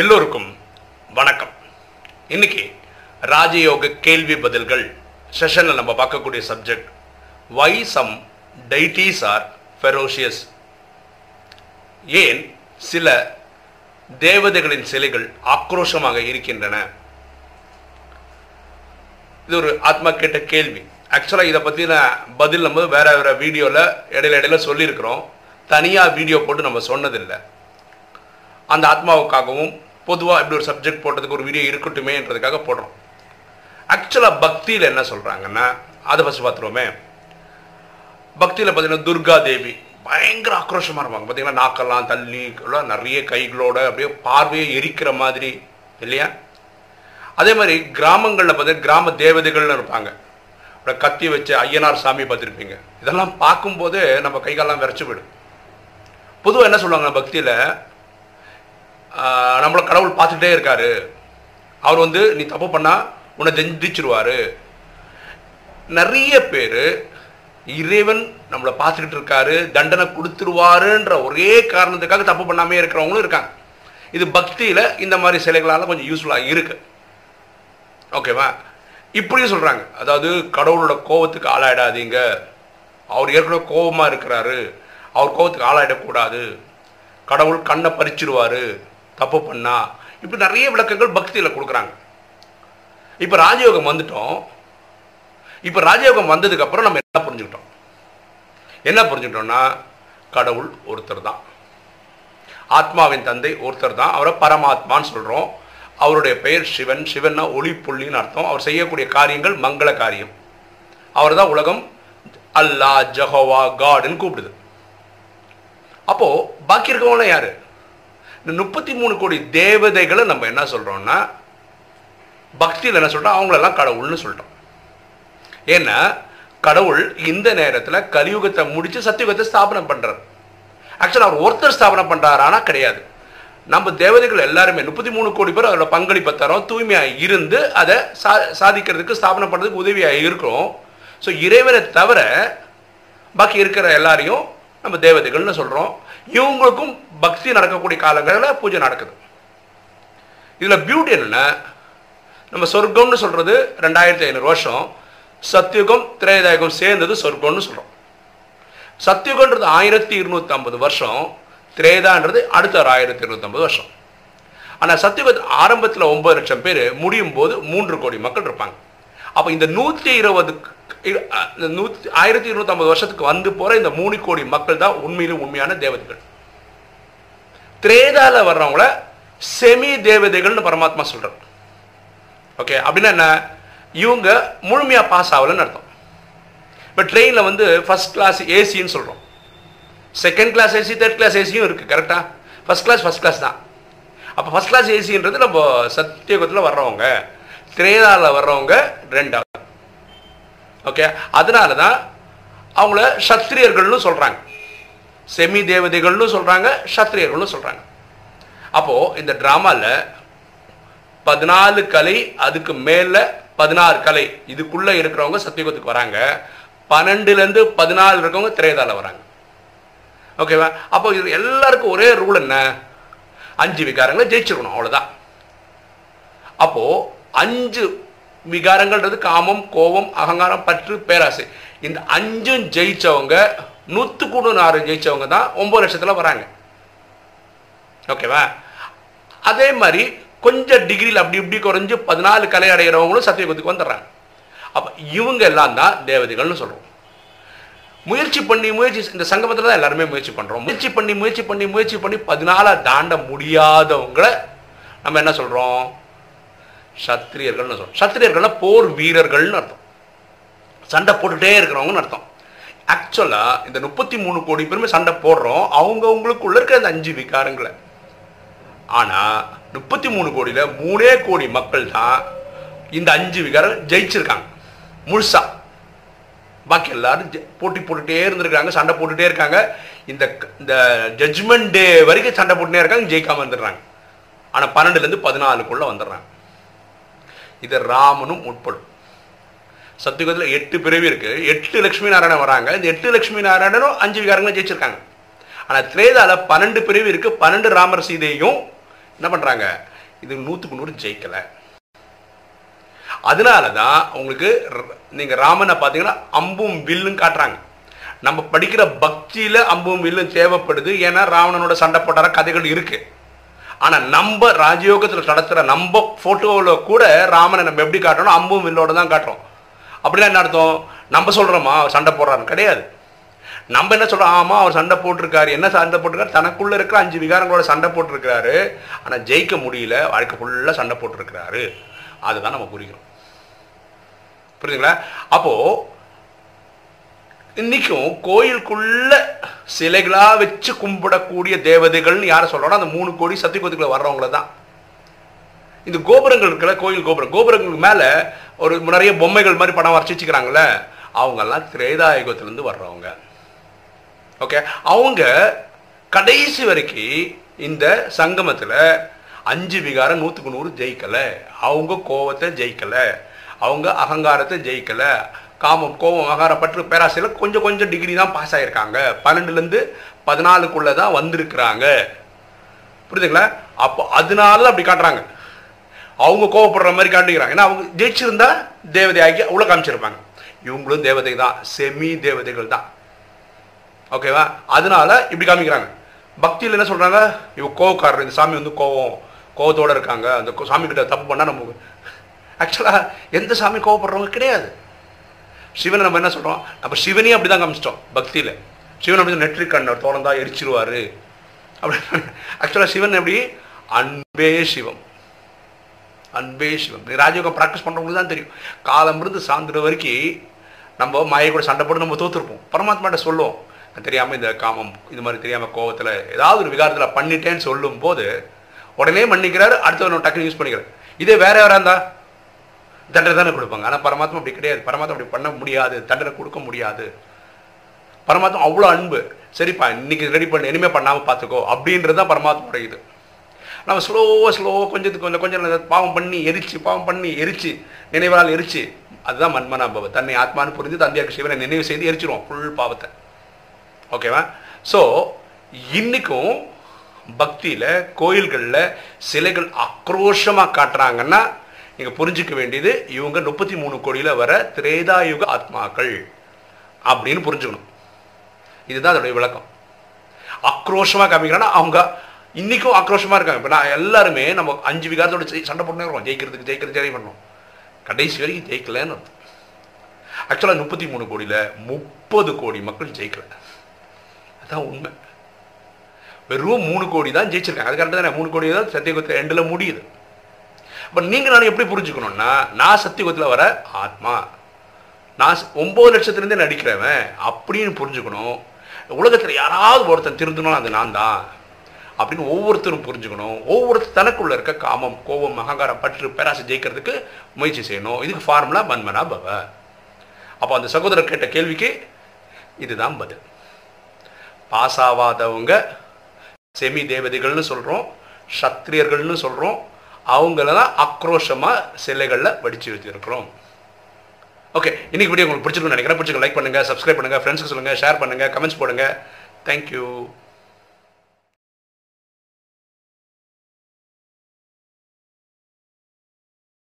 எல்லோருக்கும் வணக்கம். இன்னைக்கு ராஜயோக கேள்வி பதில்கள் செஷனில் நம்ம பார்க்கக்கூடிய subject why some deities are ferocious ஏன் சில தேவதைகளின் சிலைகள் ஆக்ரோஷமாக இருக்கின்றன? இது ஒரு ஆத்மா கேட்ட கேள்வி. ஆக்சுவலாக இதை பற்றின பதில் நம்ம வேற வேற வீடியோவில் இடையில இடையில சொல்லியிருக்கிறோம். தனியாக வீடியோ போட்டு நம்ம சொன்னதில்லை. அந்த ஆத்மாவுக்காகவும் பொதுவாக இப்படி ஒரு சப்ஜெக்ட் போட்டதுக்கு ஒரு வீடியோ இருக்கட்டுமேன்றதுக்காக போடுறோம். ஆக்சுவலாக பக்தியில் என்ன சொல்கிறாங்கன்னா அதை ஃபஸ்ட் பார்த்துருவோமே. பக்தியில் பார்த்தீங்கன்னா துர்கா தேவி பயங்கர ஆக்ரோஷமாக இருப்பாங்க. பார்த்தீங்கன்னா நாக்கெல்லாம் தள்ளி எல்லாம் நிறைய கைகளோட அப்படியே பார்வையை எரிக்கிற மாதிரி இல்லையா? அதே மாதிரி கிராமங்களில் பார்த்தீங்கன்னா கிராம தேவதைகள்னு இருப்பாங்க. அப்படியே கத்தி வச்ச ஐயனார் சாமி பார்த்துருப்பீங்க. இதெல்லாம் பார்க்கும்போது நம்ம கைகாலெல்லாம் விரைச்சி போயிடும். பொதுவாக என்ன சொல்லுவாங்க பக்தியில் நம்மளை கடவுள் பார்த்துக்கிட்டே இருக்காரு. அவர் வந்து நீ தப்பு பண்ணால் உன்னை தண்டிச்சிருவாரு. நிறைய பேர் இறைவன் நம்மளை பார்த்துக்கிட்டு இருக்காரு தண்டனை கொடுத்துருவாருன்ற ஒரே காரணத்துக்காக தப்பு பண்ணாமே இருக்கிறவங்களும் இருக்காங்க. இது பக்தியில் இந்த மாதிரி சிலைகளால் கொஞ்சம் யூஸ்ஃபுல்லாக இருக்கு. ஓகேவா? இப்படியும் சொல்கிறாங்க அதாவது கடவுளோட கோபத்துக்கு ஆளாயிடாதீங்க. அவர் ஏற்கனவே கோபமாக இருக்கிறாரு. அவர் கோபத்துக்கு ஆளாயிடக்கூடாது. கடவுள் கண்ணை பறிச்சிருவாரு. தப்பு பண்ணா. இப்படி நிறைய விளக்கங்கள் பக்தியில் கொடுக்குறாங்க. இப்போ ராஜயோகம் வந்துட்டோம். இப்போ ராஜயோகம் வந்ததுக்கு அப்புறம் நம்ம என்ன புரிஞ்சுக்கிட்டோம்? என்ன புரிஞ்சுக்கிட்டோம்னா கடவுள் ஒருத்தர் தான். ஆத்மாவின் தந்தை ஒருத்தர் தான். அவரை பரமாத்மான்னு சொல்கிறோம் அவருடைய பெயர் சிவன். சிவன்னா ஒளி புள்ளின்னு அர்த்தம். அவர் செய்யக்கூடிய காரியங்கள் மங்கள காரியம். அவர் தான் உலகம். அல்லா ஜஹோவா காடுன்னு கூப்பிடுது. அப்போ பாக்கி இருக்கவங்களாம் யாரு? இந்த முப்பத்தி மூணு கோடி தேவதைகளை நம்ம என்ன சொல்கிறோம்னா பக்தியில் என்ன சொல்கிறோம் அவங்களெல்லாம் கடவுள்னு சொல்கிறோம் ஏன்னா கடவுள் இந்த நேரத்தில் கலியுகத்தை முடித்து சத்தியுகத்தை ஸ்தாபனம் பண்ணுறார் ஆக்சுவலாக அவர் ஒருத்தர் ஸ்தாபனம் பண்ணுறாரானா கிடையாது. நம்ம தேவதைகள் எல்லாருமே முப்பத்தி மூணு கோடி பேர் அதோட பங்களிப்பை தரோம் தூய்மையாக இருந்து அதை சா சாதிக்கிறதுக்கு ஸ்தாபனம் பண்ணுறதுக்கு உதவியாக இருக்கிறோம். ஸோ இறைவனை தவிர பாக்கி இருக்கிற எல்லாரையும் நம்ம தேவதைகள்னு சொல்கிறோம் இவங்களுக்கும் பக்தி நடக்கக்கூடிய காலங்களில் பூஜை நடக்குது. இதில் பியூட்டி என்னென்னா நம்ம சொர்க்கம்னு சொல்கிறது ரெண்டாயிரத்தி ஐநூறு வருஷம். சத்தியுகம் திரேதாயுகம் சேர்ந்தது சொர்க்கம்னு சொல்கிறோம் சத்தியுகன்றது ஆயிரத்தி இருநூற்றி ஐம்பது வருஷம். திரேதான்றது அடுத்த ஒரு ஆயிரத்தி இருநூத்தம்பது வருஷம். ஆனால் சத்தியுகத்தின் ஆரம்பத்தில் ஒன்பது லட்சம் பேர் முடியும் போது மூன்று கோடி மக்கள் இருப்பாங்க. அப்போ இந்த நூற்றி இருபது நூற்றி ஆயிரத்தி இருநூத்தி வருஷத்துக்கு வந்து போகிற இந்த மூணு கோடி மக்கள் தான் உண்மையிலும் உண்மையான தேவதைகள். திரேதால வர்றவங்கள செமி தேவதைகள்னு பரமாத்மா சொல்கிறார் ஓகே அப்படின்னா என்ன? இவங்க முழுமையாக பாஸ் ஆகலைன்னு அர்த்தம். இப்போ ட்ரெயினில் வந்து ஃபஸ்ட் கிளாஸ் ஏசின்னு சொல்கிறோம் second class AC third class ஏசியும் இருக்குது கரெக்டாக ஃபஸ்ட் கிளாஸ் ஃபஸ்ட் கிளாஸ் தான். அப்போ ஃபஸ்ட் கிளாஸ் ஏசின்றது நம்ம சத்தியகத்தில் வர்றவங்க. திரேதாவில் வர்றவங்க ரெண்டாவது ஓகே அதனால தான் அவங்கள சத்திரியர்கள்னு சொல்கிறாங்க செமி தேவதைகள்னு சொல்கிறாங்க சத்திரியர்கள்னு சொல்கிறாங்க அப்போது இந்த ட்ராமாவில் பதினாலு கலை அதுக்கு மேலே பதினாறு கலை இதுக்குள்ளே இருக்கிறவங்க சத்தியகுத்துக்கு வராங்க. பன்னெண்டுலேருந்து பதினாலு இருக்கவங்க திரேதாவில் வராங்க. ஓகேவா அப்போ இது எல்லாருக்கும் ஒரே ரூல் என்ன? அஞ்சு விகாரங்களை ஜெயிச்சிருக்கணும் அவ்வளோதான் அப்போ அஞ்சு விகாரங்கள்ன்றது காமம் கோபம் அகங்காரம் பற்று பேராசை. இந்த அஞ்சும் ஜெயிச்சவங்க நூற்று கூட ஆறு ஜெயிச்சவங்க தான் ஒன்பது லட்சத்தில் வராங்க. ஓகேவா? அதே மாதிரி கொஞ்சம் டிகிரியில் அப்படி இப்படி குறைஞ்சு பதினாலு கலை அடைகிறவங்களும் சத்தியகுதிக்கு வந்துடுறாங்க. அப்போ இவங்க எல்லாம் தான் தேவதைகள்னு சொல்கிறோம் முயற்சி பண்ணி முயற்சி இந்த சங்கமத்தில் தான் எல்லாருமே முயற்சி பண்ணுறோம் முயற்சி பண்ணி முயற்சி பண்ணி முயற்சி பண்ணி பதினாலாக தாண்ட முடியாதவங்களை நம்ம என்ன சொல்கிறோம் சத்திரியர்கள்னு சொல்கிறோம் சத்திரியர்கள்னா போர் வீரர்கள்னு அர்த்தம். சண்டை போட்டுகிட்டே இருக்கிறவங்கன்னு அர்த்தம். ஆக்சுவலாக இந்த முப்பத்தி மூணு கோடி பேருமே சண்டை போடுறோம். அவங்கவுங்களுக்குள்ள இருக்கிற அந்த அஞ்சு விகாரங்களை. ஆனால் முப்பத்தி மூணு கோடியில் மூணே கோடி மக்கள் தான் இந்த அஞ்சு விகாரம் ஜெயிச்சிருக்காங்க. முழுசா. பாக்கி எல்லாரும் போட்டி போட்டுகிட்டே இருந்திருக்காங்க சண்டை போட்டுகிட்டே இருக்காங்க. இந்த இந்த ஜட்ஜ்மெண்ட் டே வரைக்கும் சண்டை போட்டுட்டே இருக்காங்க ஜெயிக்காமல் வந்துடுறாங்க ஆனால் பன்னெண்டுலேருந்து பதினாலுக்குள்ளே வந்துடுறாங்க. இது ராமனும் உட்படும். சத்தியுகத்தில் எட்டு பிறவி இருக்கு. எட்டு லட்சுமி நாராயணன் வராங்க. இந்த எட்டு லட்சுமி நாராயணனும் அஞ்சு விகாரங்களும் ஜெயிச்சிருக்காங்க. ஆனால் திரேதால பன்னெண்டு பிறவி இருக்கு. பன்னெண்டு ராமர் சீதையும் என்ன பண்ணுறாங்க இது நூற்றுக்கு நூறு ஜெயிக்கலை. அதனால தான் உங்களுக்கு நீங்கள் ராமனை பார்த்தீங்கன்னா அம்பும் வில்லும் காட்டுறாங்க. நம்ம படிக்கிற பக்தியில அம்பும் வில்லும் தேவைப்படுது. ஏன்னா ராவணனோட சண்டை போட்டார? கதைகள் இருக்குது ஆனால் நம்ம ராஜயோகத்தில் நடத்துகிற நம்ம ஃபோட்டோவில் கூட ராமனை நம்ம எப்படி காட்டுறோம் அம்பும் வில்லோட தான் காட்டுறோம். அப்படின்னா என்ன அர்த்தம்? நம்ம சொல்கிறோமா அவர் சண்டை போடுறான்னு கிடையாது. நம்ம என்ன சொல்கிறோம் ஆமாம் அவர் சண்டை போட்டிருக்காரு. என்ன சண்டை போட்டிருக்காரு? தனக்குள்ளே இருக்கிற அஞ்சு விகாரங்களோட சண்டை போட்டிருக்கிறாரு. ஆனால் ஜெயிக்க முடியல. வாழ்க்கை ஃபுல்லாக சண்டை போட்டிருக்கிறாரு. அதுதான் நம்ம புரிகிறோம். புரியுதுங்களா? அப்போது இன்னைக்கும் கோயிலுக்குள்ள சிலைகளா வச்சு கும்பிடக்கூடிய தேவதைகள்னு யாரை சொல்றோம்னா அந்த மூணு கோடி சத்தியகோத்துக்குள்ள வர்றவங்கள தான். இந்த கோபுரங்கள் இருக்கிற கோயில் கோபுரம். கோபுரங்களுக்கு மேலே ஒரு நிறைய பொம்மைகள் மாதிரி படம் வரைச்சி வச்சுக்கிறாங்கல்ல அவங்கெல்லாம் திரேதாயுகத்திலேருந்து வர்றவங்க. ஓகே அவங்க கடைசி வரைக்கும் இந்த சங்கமத்தில் அஞ்சு விகாரம் நூற்றுக்கு நூறு ஜெயிக்கலை. அவங்க கோவத்தை ஜெயிக்கலை. அவங்க அகங்காரத்தை ஜெயிக்கலை. காமம் கோபம் அகார பற்று பேராசையில் கொஞ்சம் கொஞ்சம் டிகிரி தான் பாஸ் ஆகியிருக்காங்க பன்னெண்டுலேருந்து பதினாலுக்குள்ளே தான் வந்திருக்கிறாங்க. புரியுதுங்களா? அப்போ அதனால அப்படி காட்டுறாங்க. அவங்க கோவப்படுற மாதிரி காட்டுக்கிறாங்க. ஏன்னா அவங்க ஜெயிச்சிருந்தா தேவதையாக்கி உள்ள காமிச்சிருப்பாங்க. இவங்களும் தேவதை தான். செமி தேவதைகள் தான். ஓகேவா அதனால இப்படி காமிக்கிறாங்க. பக்தியில் என்ன சொல்கிறாங்க இவ கோவக்காரர். இந்த சாமி வந்து கோவம். கோவத்தோடு இருக்காங்க. அந்த கோ- சாமி கிட்ட தப்பு பண்ணால் நம்ம ஆக்சுவலாக எந்த சாமி கோவப்படுறவங்க கிடையாது. சிவனை நம்ம என்ன சொல்கிறோம் நம்ம சிவனையும் அப்படி தான் காமிச்சிட்டோம் பக்தியில். சிவன் அப்படி நெற்றி கண்ணர் திறந்தா எரிச்சிருவாரு. அப்படி ஆக்சுவலாக சிவன் எப்படி? அன்பே சிவம். அன்பே சிவம். நீ ராஜயோகம் ப்ராக்டிஸ் பண்ணுறவங்களுக்கு தான் தெரியும். காலம் இருந்து சாயந்தர வரைக்கும் நம்ம மாயை கூட சண்டை போட்டு நம்ம தோற்றுருப்போம் பரமாத்மாட்ட சொல்லுவோம். தெரியாமல் இந்த காமம் இது மாதிரி தெரியாமல் கோவத்தில் ஏதாவது ஒரு விகாரத்தில் பண்ணிட்டேன்னு சொல்லும் போது உடனே மன்னிக்கிறாரு அடுத்தவன் டக்குன்னு யூஸ் பண்ணிக்கிறார். இதே வேற யாராக இருந்தா? தண்டனை தானே கொடுப்பாங்க. ஆனால் பரமாத்மா அப்படி கிடையாது. பரமாத்மா அப்படி பண்ண முடியாது. தண்டனை கொடுக்க முடியாது. பரமாத்மா அவ்வளோ அன்பு. சரிப்பா இன்னைக்கு ரெடி பண்ணு. இனிமே பண்ணாமல் பார்த்துக்கோ அப்படின்றது தான் பரமாத்மாவோட இது. நம்ம ஸ்லோவாக ஸ்லோவாக கொஞ்சத்துக்கு கொஞ்சம் கொஞ்சம் பாவம் பண்ணி எரிச்சு பாவம் பண்ணி எரிச்சு நினைவால் எரிச்சு அதுதான் மன்மனாபவம் தன்னை ஆத்மான்னு புரிஞ்சு தந்தையாக சிவனை நினைவு செய்து எரிச்சிருவோம். ஃபுல் பாவத்தை. ஓகேவா ஸோ இன்னைக்கும் பக்தியில் கோயில்களில் சிலைகள் ஆக்ரோஷமாக காட்டுறாங்கன்னா நீங்கள் புரிஞ்சிக்க வேண்டியது இவங்க முப்பத்தி மூணு கோடியில் வர திரேதாயுக ஆத்மாக்கள் அப்படின்னு புரிஞ்சுக்கணும். இதுதான் அதோடைய விளக்கம். ஆக்ரோஷமாக காமிக்கிறான்னா அவங்க இன்றைக்கும் ஆக்ரோஷமாக இருக்காங்க. இப்போ நான் எல்லாருமே நம்ம அஞ்சு விகாரத்தோட சண்டை போட்டுனே இருக்கோம் ஜெயிக்கிறதுக்கு ஜெயிக்கிறது ஜெய் பண்ணோம் கடைசி வரைக்கும் ஜெயிக்கலன்னு அர்த்தம். ஆக்சுவலாக முப்பத்தி மூணு கோடியில் முப்பது கோடி மக்கள் ஜெயிக்கல. அதான் உண்மை. வெறும் மூணு கோடி தான் ஜெயிச்சிருக்காங்க. அது கரெக்டாக தானே? மூணு கோடி தான் சத்தியகுத்த எண்டில் முடியுது. இப்போ நீங்கள் நான் எப்படி புரிஞ்சுக்கணும்னா நான் சத்தியகுத்தில் வர ஆத்மா. நான் ஒம்பது லட்சத்துலேருந்தே நடிக்கிறவன் அப்படின்னு புரிஞ்சுக்கணும். உலகத்தில் யாராவது ஒருத்தன் திருந்தணும் அது நான் தான். அப்படின்னு ஒவ்வொருத்தரும் புரிஞ்சுக்கணும். ஒவ்வொருத்தர் தனக்குள்ள இருக்க காமம் கோபம் அகங்காரம் பற்று பேராசை ஜெயிக்கிறதுக்கு முயற்சி செய்யணும். இதுக்கு ஃபார்முலா மன்மனா பவ. அப்போ அந்த சகோதரர் கேட்ட கேள்விக்கு இதுதான் பதில். பாஸ் ஆகாதவங்க செமி தேவதைகள்னு சொல்கிறோம் சத்திரியர்கள்னு சொல்கிறோம் அவங்கள தான் ஆக்ரோஷமாக சிலைகளில் வடித்து வச்சுருக்கிறோம். ஓகே இன்றைக்கி வீடியோ உங்களுக்கு பிடிச்சிருக்கும்னு நினைக்கிறேன். பிடிச்சிருக்கோம் லைக் பண்ணுங்கள் சப்ஸ்கிரைப் பண்ணுங்கள் ஃப்ரெண்ட்ஸுக்கு சொல்லுங்கள் ஷேர் பண்ணுங்கள் கமெண்ட்ஸ் போடுங்க. தேங்க்யூ